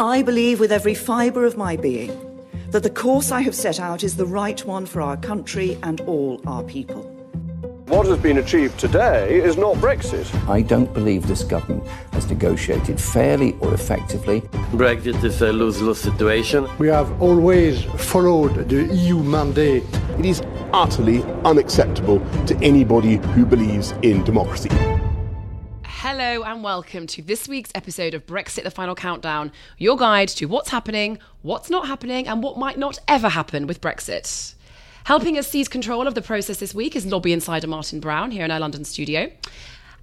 I believe with every fibre of my being that the course I have set out is the right one for our country and all our people. What has been achieved today is not Brexit. I don't believe this government has negotiated fairly or effectively. Brexit is a lose lose situation. We have always followed the EU mandate. It is utterly unacceptable to anybody who believes in democracy. Hello and welcome to this week's episode of Brexit the Final Countdown, your guide to what's happening, what's not happening, and what might not ever happen with Brexit. Helping us seize control of the process this week is lobby insider Martin Brown here in our London studio.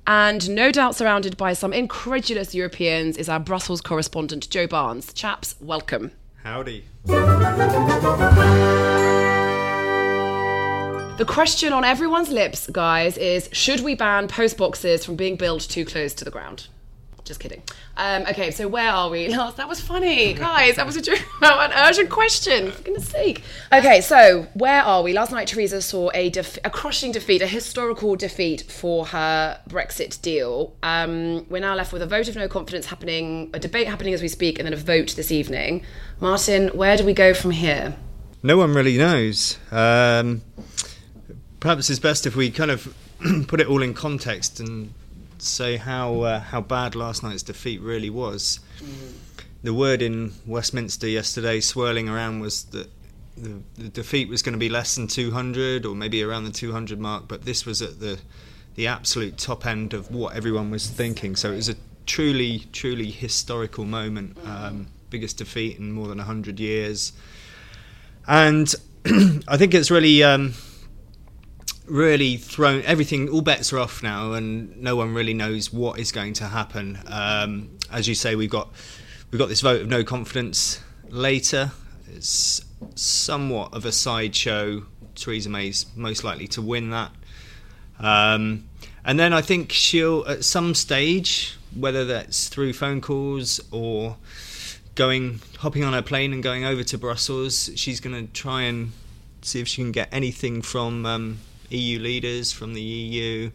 And no doubt surrounded by some incredulous Europeans is our Brussels correspondent Joe Barnes. Chaps, welcome. Howdy. The question on everyone's lips, guys, is should we ban post boxes from being built too close to the ground? Just kidding. Um, okay, so where are we? Last, that was funny, guys. That was a, an urgent question. For goodness sake. Okay, so where are we? Last night, Theresa saw a def- a crushing defeat, a historical defeat for her Brexit deal. Um, we're now left with a vote of no confidence happening, a debate happening as we speak, and then a vote this evening. Martin, where do we go from here? No one really knows. Um, perhaps it's best if we kind of put it all in context and say how uh, how bad last night's defeat really was. Mm. The word in Westminster yesterday swirling around was that the, the, defeat was going to be less than 200 or maybe around the 200 mark, but this was at the the absolute top end of what everyone was thinking. So it was a truly truly historical moment, um, biggest defeat in more than 100 years, and I think it's really. Um, really thrown everything. All bets are off now, and no one really knows what is going to happen. Um, as you say, we've got we've got this vote of no confidence later. It's somewhat of a sideshow. Theresa May's most likely to win that. Um, and then I think she'll, at some stage, whether that's through phone calls or going, hopping on her plane and going over to Brussels, she's going to try and see if she can get anything from um, EU leaders from the EU.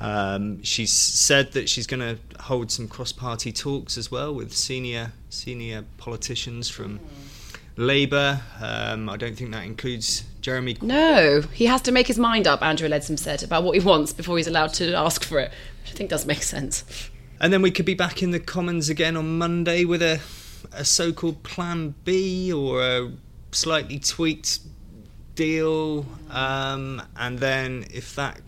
Um, she's said that she's going to hold some cross-party talks as well with senior senior politicians from Labour. Um, I don't think that includes Jeremy. No, he has to make his mind up. Andrea Leadsom said about what he wants before he's allowed to ask for it, which I think does make sense. And then we could be back in the Commons again on Monday with a a so-called Plan B or a slightly tweaked deal. Um, and then if that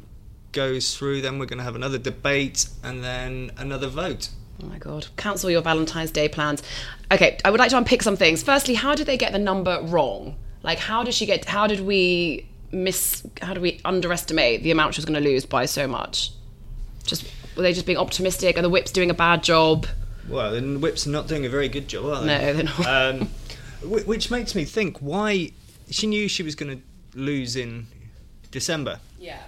goes through, then we're going to have another debate and then another vote. Oh my God. Cancel your Valentine's Day plans. Okay, I would like to unpick some things. Firstly, how did they get the number wrong? Like, how did she get, how did we miss, how did we underestimate the amount she was going to lose by so much? Just, were they just being optimistic? Are the whips doing a bad job? Well, the whips are not doing a very good job, are they? No, they're not. Um, which makes me think why she knew she was going to lose in December. Yeah.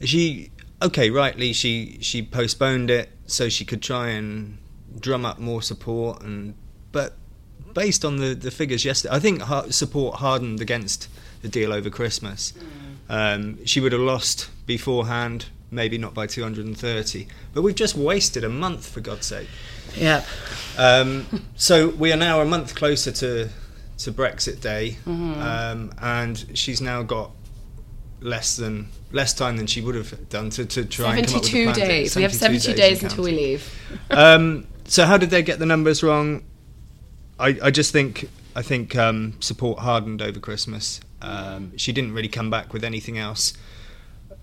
She okay, rightly she she postponed it so she could try and drum up more support and but based on the the figures yesterday, I think support hardened against the deal over Christmas. Mm. Um, she would have lost beforehand, maybe not by 230, but we've just wasted a month for God's sake. Yeah. Um, so we are now a month closer to to Brexit Day, mm-hmm. um, and she's now got less than less time than she would have done to, to try and come up with a plan. days. We have 72 days, days until we leave. um, so how did they get the numbers wrong? I, I just think I think um, support hardened over Christmas. Um, she didn't really come back with anything else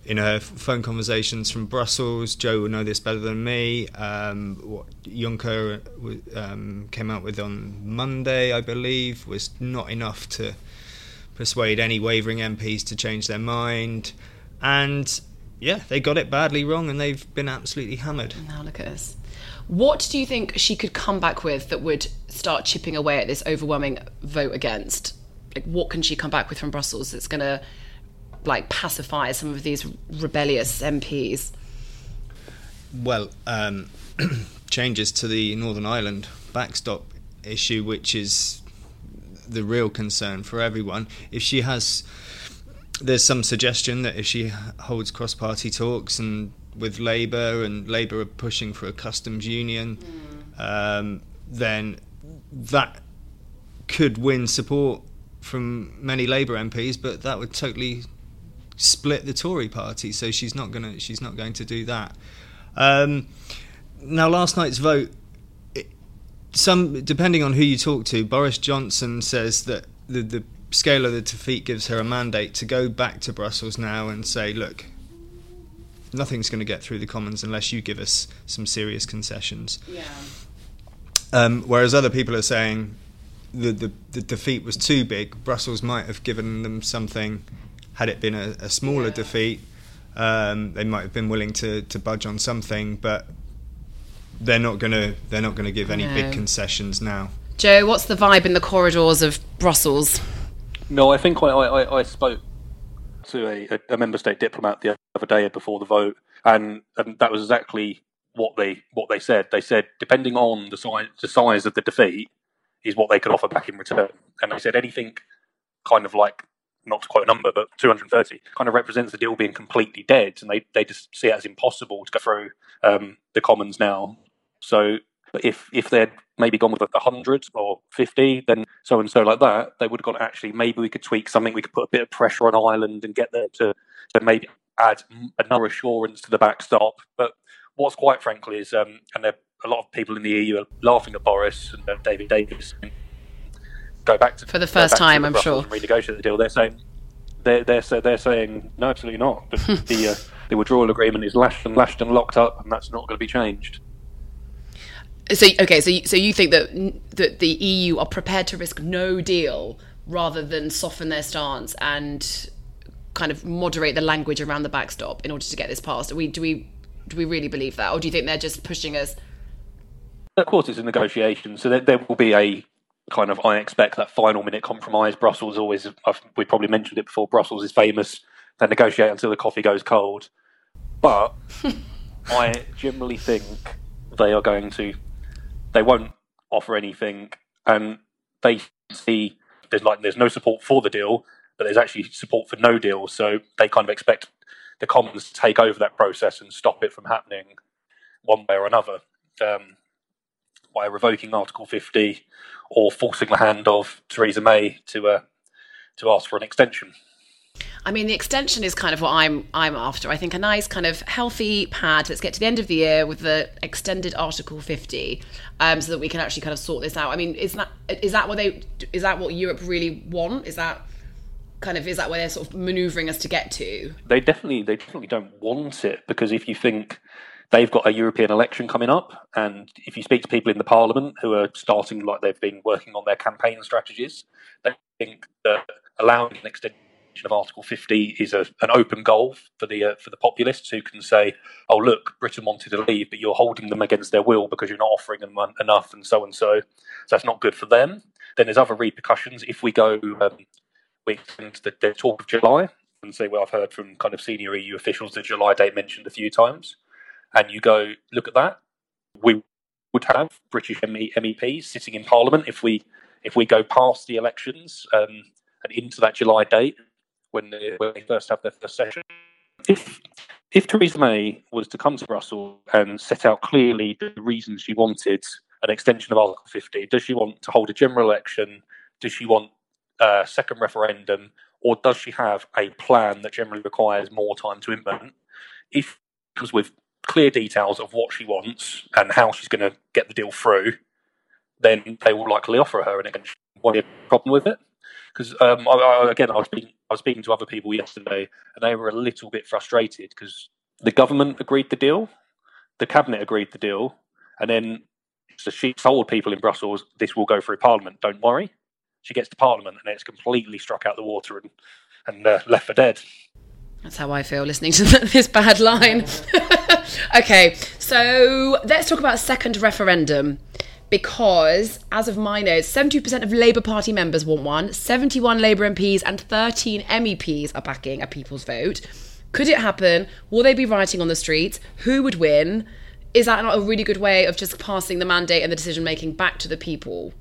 in her phone conversations from Brussels, Joe will know this better than me. Um, what Juncker um, came out with on Monday, I believe, was not enough to persuade any wavering MPs to change their mind. And yeah, they got it badly wrong and they've been absolutely hammered. Now look at this. What do you think she could come back with that would start chipping away at this overwhelming vote against? Like, what can she come back with from Brussels that's going to like pacify some of these rebellious MPs? Well, um, changes to the Northern Ireland backstop issue, which is the real concern for everyone. If she has, there's some suggestion that if she holds cross-party talks and with Labour and Labour are pushing for a customs union, mm. um, then that could win support from many Labour MPs, but that would totally split the Tory party. So she's not going to she's not going to do that. Um, now, last night's vote, it, some depending on who you talk to, Boris Johnson says that the the scale of the defeat gives her a mandate to go back to Brussels now and say, look, nothing's going to get through the Commons unless you give us some serious concessions. Yeah. Um, whereas other people are saying the, the, the defeat was too big. Brussels might have given them something had it been a, a smaller Yeah. defeat. Um, they might have been willing to, to budge on something, but they're not gonna they're not gonna give any No. big concessions now. Joe, what's the vibe in the corridors of Brussels? No, I think I, I, I spoke to a, a member state diplomat the other day before the vote, and, and that was exactly what they what they said. They said depending on the size the size of the defeat is what they could offer back in return, and they said anything kind of like not to quote a number, but 230 kind of represents the deal being completely dead, and they, they just see it as impossible to go through um, the Commons now. So if if they'd maybe gone with a hundred or fifty, then so and so like that, they would have gone. Actually, maybe we could tweak something. We could put a bit of pressure on Ireland and get them to, to maybe add another assurance to the backstop. But what's quite frankly is, um, and there, a lot of people in the EU are laughing at Boris and uh, David Davis. Go back to For the first time, the I'm sure. and renegotiate the deal. They're saying they're they're they're saying no, absolutely not. But the uh, the withdrawal agreement is lashed and lashed and locked up, and that's not going to be changed. So okay, so you, so you think that that the EU are prepared to risk no deal rather than soften their stance and kind of moderate the language around the backstop in order to get this passed? Do we do we do we really believe that, or do you think they're just pushing us? Of course, it's a negotiation, so there, there will be a kind of I expect that final minute compromise. Brussels always, I've, we probably mentioned it before. Brussels is famous; they negotiate until the coffee goes cold. But I generally think they are going to, they won't offer anything, and they see there's like there's no support for the deal, but there's actually support for no deal. So they kind of expect the Commons to take over that process and stop it from happening one way or another. Um, by revoking Article 50 or forcing the hand of Theresa May to uh, to ask for an extension. I mean, the extension is kind of what I'm I'm after. I think a nice kind of healthy pad. Let's get to the end of the year with the extended Article 50, um, so that we can actually kind of sort this out. I mean, is that is that what they is that what Europe really want? Is that kind of is that where they're sort of manoeuvring us to get to? They definitely they definitely don't want it because if you think they've got a European election coming up, and if you speak to people in the Parliament who are starting like they've been working on their campaign strategies, they think that allowing an extension of Article 50 is a, an open goal for the uh, for the populists who can say, "Oh, look, Britain wanted to leave, but you're holding them against their will because you're not offering them en- enough, and so and so." So that's not good for them. Then there's other repercussions if we go. Um, we extend the, the talk of July and say, "Well, I've heard from kind of senior EU officials the July date mentioned a few times," and you go, "Look at that." We would have British MEPs sitting in Parliament if we if we go past the elections um, and into that July date when they, when they first have their first session. If if Theresa May was to come to Brussels and set out clearly the reasons she wanted an extension of Article 50, does she want to hold a general election? Does she want a second referendum? Or does she have a plan that generally requires more time to implement? If comes with clear details of what she wants and how she's going to get the deal through, then they will likely offer her an extension. What the problem with it? Because um, again, I was speaking, I was speaking to other people yesterday, and they were a little bit frustrated because the government agreed the deal, the cabinet agreed the deal, and then so she told people in Brussels this will go through Parliament. Don't worry. She gets to Parliament, and it's completely struck out the water and and uh, left for dead. That's how I feel listening to this bad line. okay, so let's talk about second referendum. Because, as of my notes, 70% of Labour Party members want one, 71 Labour MPs and 13 MEPs are backing a people's vote. Could it happen? Will they be writing on the streets? Who would win? Is that not a really good way of just passing the mandate and the decision making back to the people?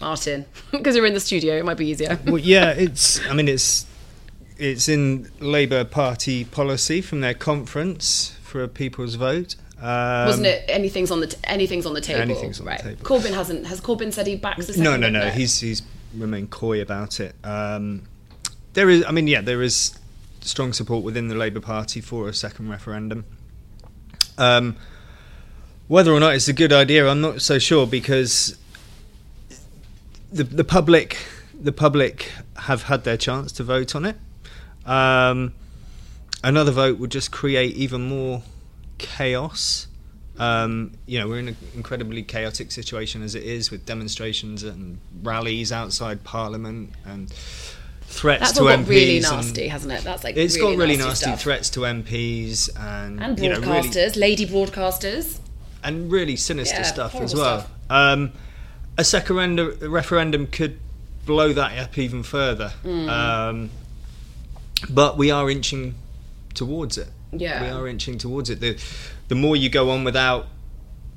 Martin, because you're in the studio, it might be easier. well, yeah, it's. I mean, it's it's in Labour Party policy from their conference for a people's vote. Um, Wasn't it anything's on the t- anything's on the table? Anything's on the right. table. Corbyn hasn't has Corbyn said he backs the second No, no, no. He's he's remained coy about it. Um, there is, I mean, yeah, there is strong support within the Labour Party for a second referendum. Um, whether or not it's a good idea, I'm not so sure because the the public the public have had their chance to vote on it. Um, another vote would just create even more chaos. Um, you know, we're in an incredibly chaotic situation as it is with demonstrations and rallies outside Parliament and threats That's to all MPs. got really nasty, hasn't it? That's like It's really got really nasty, nasty threats to MPs and and you know, broadcasters, really, lady broadcasters. and really sinister Yeah, stuff as well. stuff. Um, a second render- referendum could blow that up even further. Mm. Um, but we are inching towards it. Yeah. We are inching towards it. The, the more you go on without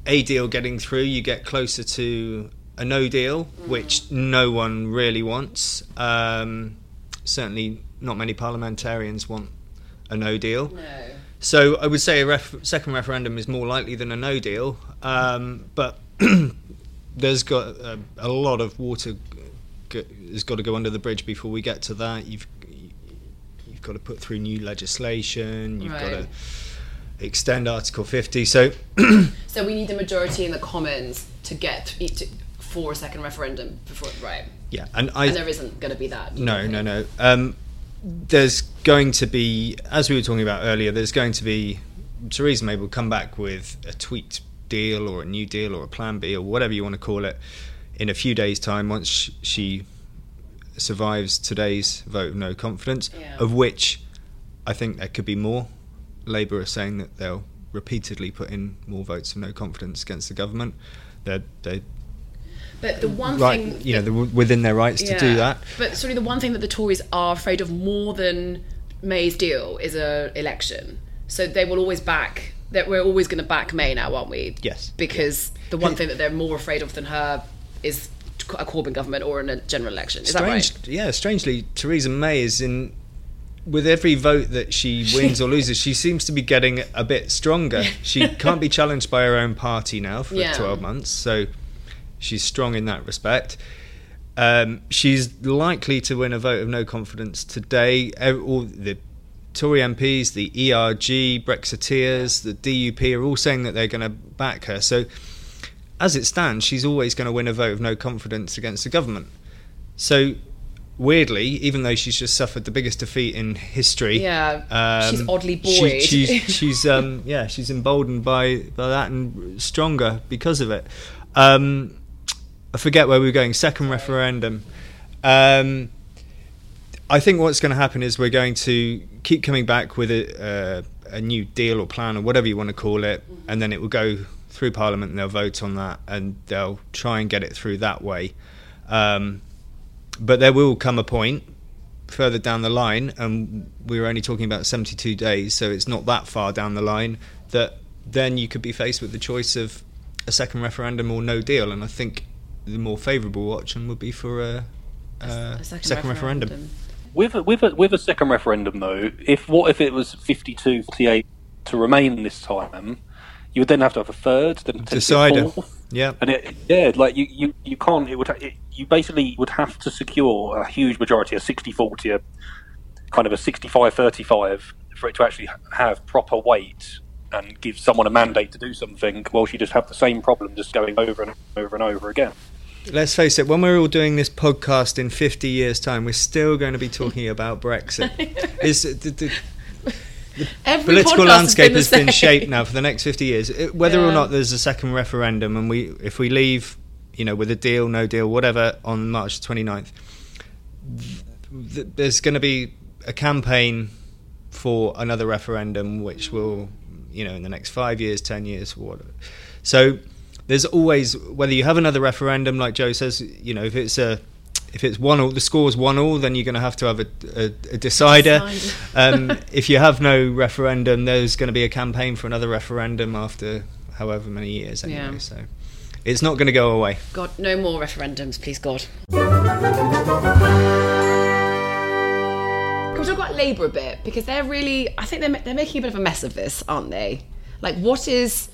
a deal getting through, you get closer to a no deal, Mm. which no one really wants. Um, certainly, not many parliamentarians want a no deal. No. So I would say a ref- second referendum is more likely than a no deal, um, but there's got a, a lot of water g- has got to go under the bridge before we get to that. You've you've got to put through new legislation. You've got to extend Article 50. So So we need the majority in the Commons to get to, for a second referendum before right. yeah, and I and there isn't going to be that. No, no, no. Um, there's going to be, as we were talking about earlier, there's going to be Theresa May will come back with a tweaked deal or a new deal or a plan B or whatever you want to call it in a few days' time once she survives today's vote of no confidence, Yeah. of which I think there could be more. Labour are saying that they'll repeatedly put in more votes of no confidence against the government. They're, they're But the one right, thing, you know, they're within their rights to do that. But sorry, the one thing that the Tories are afraid of more than May's deal is a election. So they will always back. That we're always going to back May now, aren't we? Yes. Because the one thing that they're more afraid of than her is a Corbyn government or in a general election. Is that right? Yeah. Strangely, Theresa May is in. With every vote that she wins or loses, she seems to be getting a bit stronger. She can't be challenged by her own party now for Yeah. 12 months, so she's strong in that respect. Um, she's likely to win a vote of no confidence today. All the Tory MPs, the ERG, Brexiteers, the DUP are all saying that they're going to back her. So, as it stands, she's always going to win a vote of no confidence against the government. So, weirdly, even though she's just suffered the biggest defeat in history, Yeah, she's oddly she- buoyed. she's she's um, yeah, she's emboldened by by that and stronger because of it. Um, I forget where we were going. Second referendum. Um, I think what's going to happen is we're going to keep coming back with a, uh, a new deal or plan or whatever you want to call it, and then it will go through Parliament and they'll vote on that and they'll try and get it through that way. Um, but there will come a point further down the line, and we were only talking about 72 days, so it's not that far down the line, that then you could be faced with the choice of a second referendum or no deal. And I think the more favourable option would be for a, a, A second, referendum. With a, with a with a second referendum though, if what if it was 52, 48 to remain this time, you would then have to have a third, then potentially a Decider. Yeah. And it, yeah, like you, you, you can't. It would. It, you basically would have to secure a huge majority, a 60-40, a kind of a 65-35, for it to actually have proper weight and give someone a mandate to do something. Whilst you just have the same problem just going over and over and over again. Let's face it, when we're all doing this podcast in 50 years' time, we're still going to be talking about Brexit. Is the, the Every political landscape has has been been the same. shaped now for the next 50 years. It- Whether or not there's a second referendum, and we, if we leave, you know, with a deal, no deal, whatever, on March 29th, th- there's going to be a campaign for another referendum, which will, you know, in the next five years, ten years, whatever. So there's always whether you have another referendum, like Joe says, you know, if it's a if it's one all, the score's one all, then you're going to have to have a, a, a decider. Um, if you have no referendum, there's going to be a campaign for another referendum after however many years anyway. Yeah. So it's not going to go away. God, no more referendums, please, God. Can we talk about Labour a bit? Because they're really, I think they're, they're making a bit of a mess of this, aren't they? Like, what is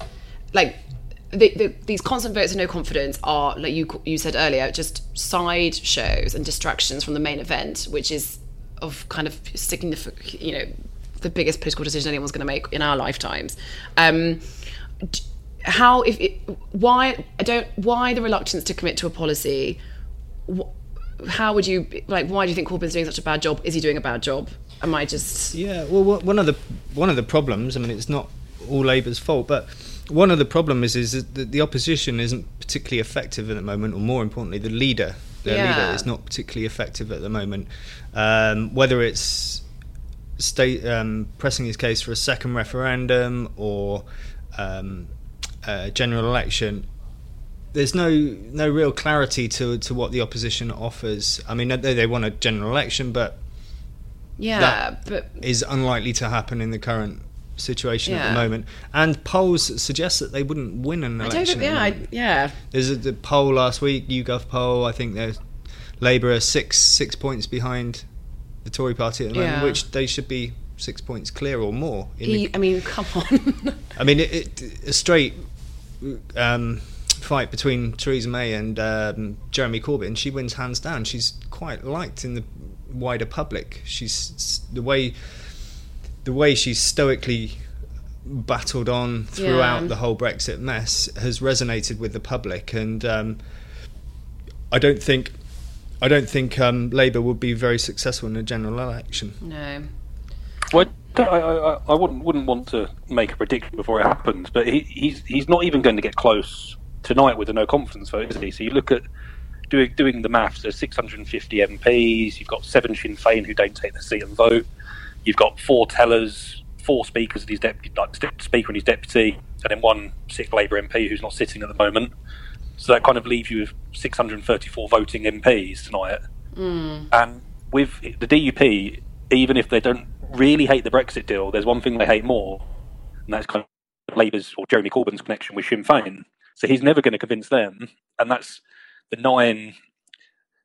like the, the, these constant votes of no confidence are like you you said earlier, just side shows and distractions from the main event, which is of kind of significant, you know, the biggest political decision anyone's going to make in our lifetimes. Um, how if it, why I don't why the reluctance to commit to a policy? How would you like? Why do you think Corbyn's doing such a bad job? Is he doing a bad job? Am I just yeah? Well, one of the one of the problems. I mean, it's not all Labour's fault, but one of the problems is, is that the opposition isn't particularly effective at the moment, or more importantly, the leader, their yeah. leader, is not particularly effective at the moment. Um, whether it's state um, pressing his case for a second referendum or um, a general election, there's no no real clarity to to what the opposition offers. I mean, they, they want a general election, but yeah, but is unlikely to happen in the current situation yeah. at the moment. And polls suggest that they wouldn't win an election. yeah, I, yeah. There's a the poll last week, YouGov poll. I think there's Labour are six six points behind the Tory Party at the moment, yeah. which they should be six points clear or more. He, the, I mean, come on. I mean, it, it, a straight um, fight between Theresa May and um, Jeremy Corbyn. She wins hands down. She's quite liked in the wider public. She's the way the way she's stoically battled on throughout yeah. the whole Brexit mess has resonated with the public, and um, I don't think I don't think um, Labour would be very successful in a general election. No. Well, I, I, I, wouldn't wouldn't want to make a prediction before it happens, but he, he's he's not even going to get close tonight with a no confidence vote, is he? So you look at doing doing the maths. There's 650 MPs. You've got seven Sinn Féin who don't take the seat and vote. You've got four tellers, four speakers and his deputy, like speaker and his deputy, and then one sick Labour MP who's not sitting at the moment. So that kind of leaves you with 634 voting MPs tonight. Mm. And with the DUP, even if they don't really hate the Brexit deal, there's one thing they hate more, and that's kind of Labour's or Jeremy Corbyn's connection with Sinn Féin. So he's never going to convince them, and that's the nine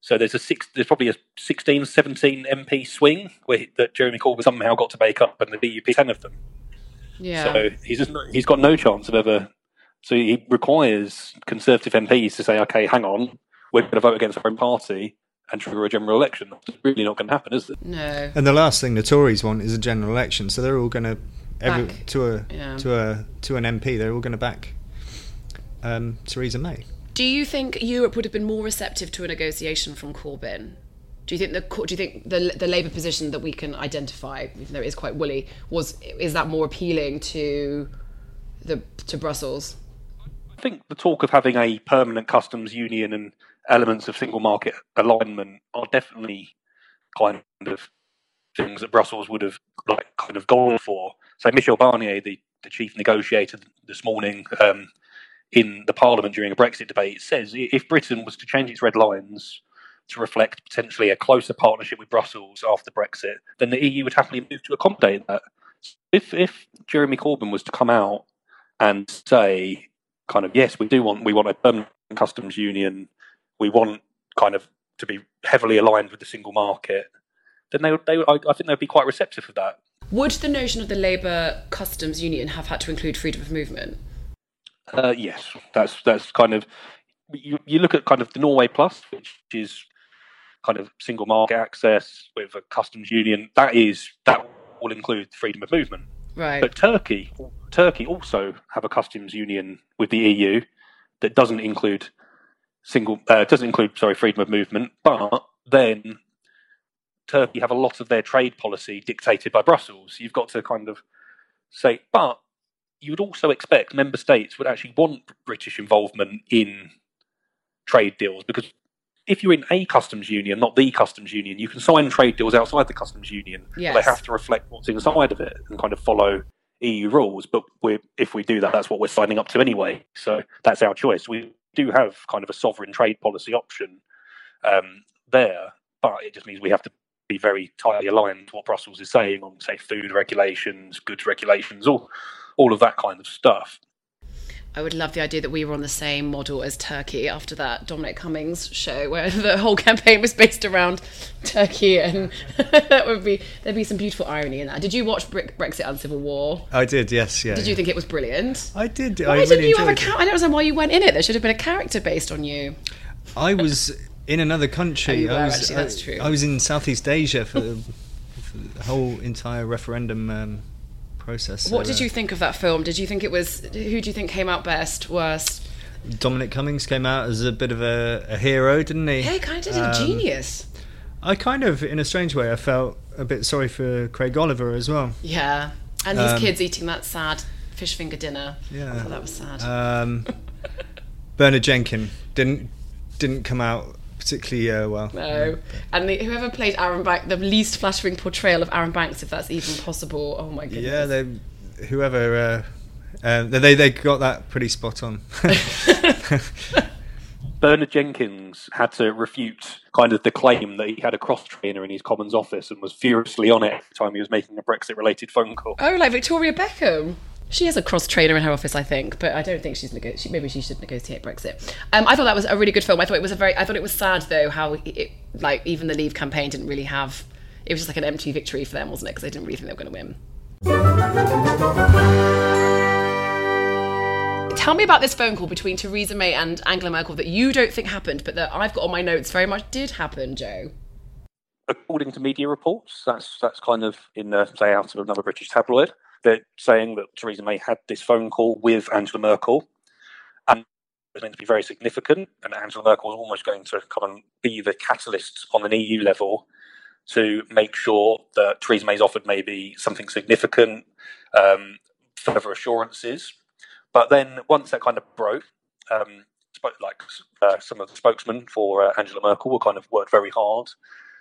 so there's a six, there's probably a 16, 17 MP swing where that Jeremy Corbyn somehow got to make up, and the DUP ten of them. Yeah. So he's just, he's got no chance of ever. So he requires Conservative MPs to say, okay, hang on, we're going to vote against our own party and trigger a general election. That's really not going to happen, is it? No. And the last thing the Tories want is a general election, so they're all going to every, to a yeah. to a to an MP. They're all going to back um, Theresa May. Do you think Europe would have been more receptive to a negotiation from Corbyn? Do you think the do you think the the Labour position that we can identify, even though it is quite woolly, was is that more appealing to the to Brussels? I think the talk of having a permanent customs union and elements of single market alignment are definitely kind of things that Brussels would have like kind of gone for. So Michel Barnier, the, the chief negotiator this morning, um, in the Parliament during a Brexit debate says if Britain was to change its red lines to reflect potentially a closer partnership with Brussels after Brexit, then the EU would happily move to accommodate that. If if Jeremy Corbyn was to come out and say, kind of, yes, we do want we want a permanent customs union, we want kind of to be heavily aligned with the single market, then they they I, I think they'd be quite receptive of that. Would the notion of the Labour customs union have had to include freedom of movement? Uh, yes, that's that's kind of you, you look at kind of the Norway Plus, which is kind of single market access with a customs union. That is that will include freedom of movement. Right. But Turkey, Turkey also have a customs union with the EU that doesn't include single uh, doesn't include sorry freedom of movement. But then Turkey have a lot of their trade policy dictated by Brussels. You've got to kind of say, but you would also expect member states would actually want British involvement in trade deals because if you're in a customs union, not the customs union, you can sign trade deals outside the customs union. Yes. They have to reflect what's inside of it and kind of follow EU rules. But if we do that, that's what we're signing up to anyway. So that's our choice. We do have kind of a sovereign trade policy option um, there, but it just means we have to be very tightly aligned to what Brussels is saying on, say, food regulations, goods regulations, all all of that kind of stuff. I would love the idea that we were on the same model as Turkey after that Dominic Cummings show, where the whole campaign was based around Turkey, and that would be there'd be some beautiful irony in that. Did you watch Brexit Uncivil War? I did, yes, yeah. Did you think it was brilliant? I did. Why I didn't really you have a enjoyed it. character? I don't understand why you went in it. There should have been a character based on you. I was in another country. Oh, you were, I was, actually, that's I, true. I was in Southeast Asia for the, for the whole entire referendum um, process. What so, did uh, you think of that film? Did you think it was? Who do you think came out best, worst? Dominic Cummings came out as a bit of a, a hero, didn't he? Yeah, he kind of did. Um, genius. I kind of, in a strange way, I felt a bit sorry for Craig Oliver as well. Yeah, and his um, kids eating that sad fish finger dinner. Yeah. I thought that was sad. Um, Bernard Jenkin didn't didn't come out particularly uh, well. no, and the, whoever played Arron Banks, the least flattering portrayal of Arron Banks, if that's even possible. Oh my goodness. Yeah, they, whoever uh, uh, they they got that pretty spot on. Bernard Jenkins had to refute kind of the claim that he had a cross trainer in his Commons office and was furiously on it every time he was making a Brexit related phone call. Oh, like Victoria Beckham. She has a cross trainer in her office, I think, but I don't think she's nego- she, maybe she should negotiate Brexit. Um, I thought that was a really good film. I thought it was a very. I thought it was sad though how it, like even the Leave campaign didn't really have. It was just like an empty victory for them, wasn't it? Because they didn't really think they were going to win. Tell me about this phone call between Theresa May and Angela Merkel that you don't think happened, but that I've got on my notes very much did happen, Joe. According to media reports, that's that's kind of in the layout of another British tabloid. They're saying that Theresa May had this phone call with Angela Merkel, and it was meant to be very significant. And Angela Merkel was almost going to come and be the catalyst on an EU level to make sure that Theresa May's offered maybe something significant, um, further assurances. But then once that kind of broke, um, like uh, some of the spokesmen for uh, Angela Merkel were kind of worked very hard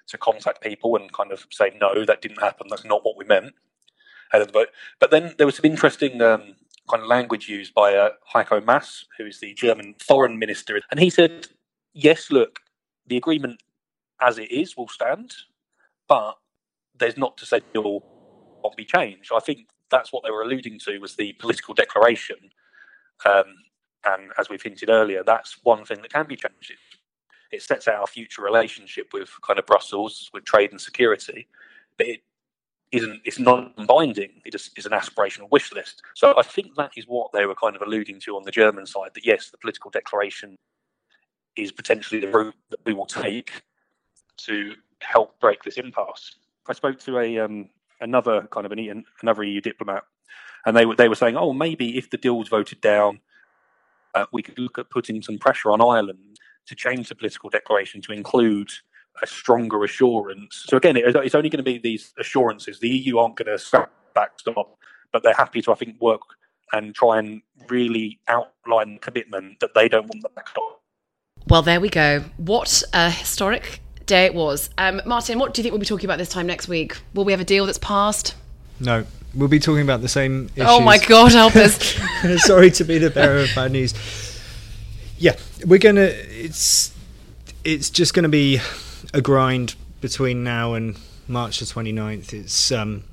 to contact people and kind of say no, that didn't happen. That's not what we meant. Ahead of the vote. But then there was some interesting um, kind of language used by uh, Heiko Maas, who is the German foreign minister, and he said, "Yes, look, the agreement as it is will stand, but there's not to say it will won't be changed." I think that's what they were alluding to was the political declaration. Um, and as we've hinted earlier, that's one thing that can be changed. It, it sets out our future relationship with kind of Brussels, with trade and security, but it isn't. It's non-binding. It is, is an aspirational wish list. So I think that is what they were kind of alluding to on the German side. That yes, the political declaration is potentially the route that we will take to help break this impasse. I spoke to a um, another kind of an, another EU diplomat, and they were they were saying, oh, maybe if the deal was voted down, uh, we could look at putting some pressure on Ireland to change the political declaration to include a stronger assurance. So again, it's only going to be these assurances. The EU aren't going to scrap backstop, but they're happy to, I think, work and try and really outline commitment that they don't want the backstop. Well, there we go. What a historic day it was. Um, Martin, what do you think we'll be talking about this time next week? Will we have a deal that's passed? No, we'll be talking about the same issues. Oh my God, help us. Sorry to be the bearer of bad news. Yeah, we're gonna. It's it's just gonna be a grind between now and March the 29th. It's um,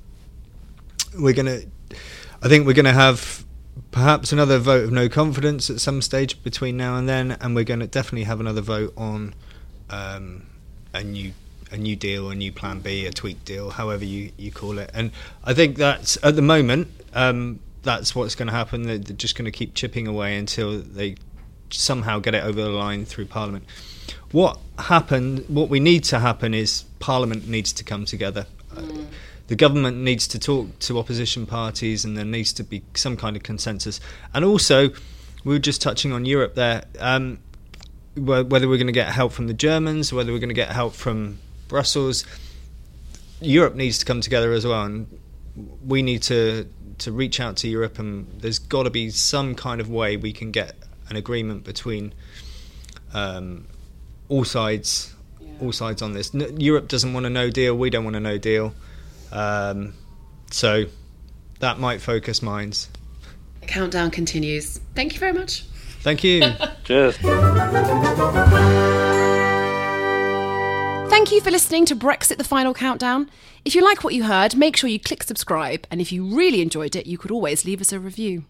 we're gonna. I think we're gonna have perhaps another vote of no confidence at some stage between now and then, and we're gonna definitely have another vote on um, a new a new deal, a new plan B, a tweak deal, however you, you call it. And I think that's at the moment um, that's what's going to happen. They're, they're just going to keep chipping away until they somehow get it over the line through Parliament. What happened? What we need to happen is Parliament needs to come together. Uh, the government needs to talk to opposition parties, and there needs to be some kind of consensus. And also, we were just touching on Europe there. Um, whether we're going to get help from the Germans, whether we're going to get help from Brussels, Europe needs to come together as well, and we need to to reach out to Europe. And there's got to be some kind of way we can get an agreement between um, all sides, yeah. all sides on this. N- Europe doesn't want a no deal. We don't want a no deal. Um, so that might focus minds. The countdown continues. Thank you very much. Thank you. Cheers. Thank you for listening to Brexit the Final Countdown. If you like what you heard, make sure you click subscribe, and if you really enjoyed it, you could always leave us a review.